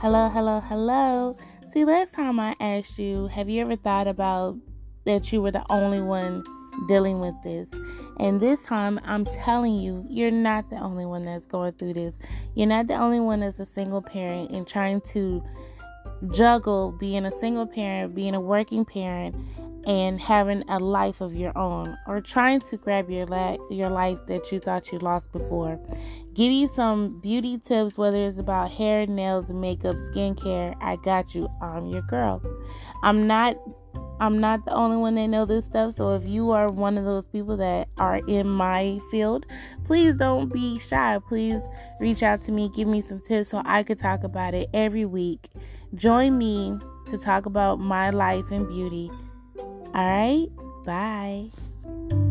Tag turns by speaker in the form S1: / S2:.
S1: Hello, hello, hello. See, last time I asked you, have you ever thought about that you were the only one dealing with this? And this time, I'm telling you, you're not the only one that's going through this. You're not the only one that's a single parent and trying to juggle being a single parent, being a working parent, and having a life of your own, or trying to grab your la- your life that you thought you lost before. Give you some beauty tips, whether it's about hair, nails, makeup, skincare. I got you. I'm your girl. I'm not I'm not the only one that know this stuff. So if you are one of those people that are in my field, please don't be shy. Please reach out to me, give me some tips so I could talk about it every week. Join me to talk about my life and beauty. All right, bye.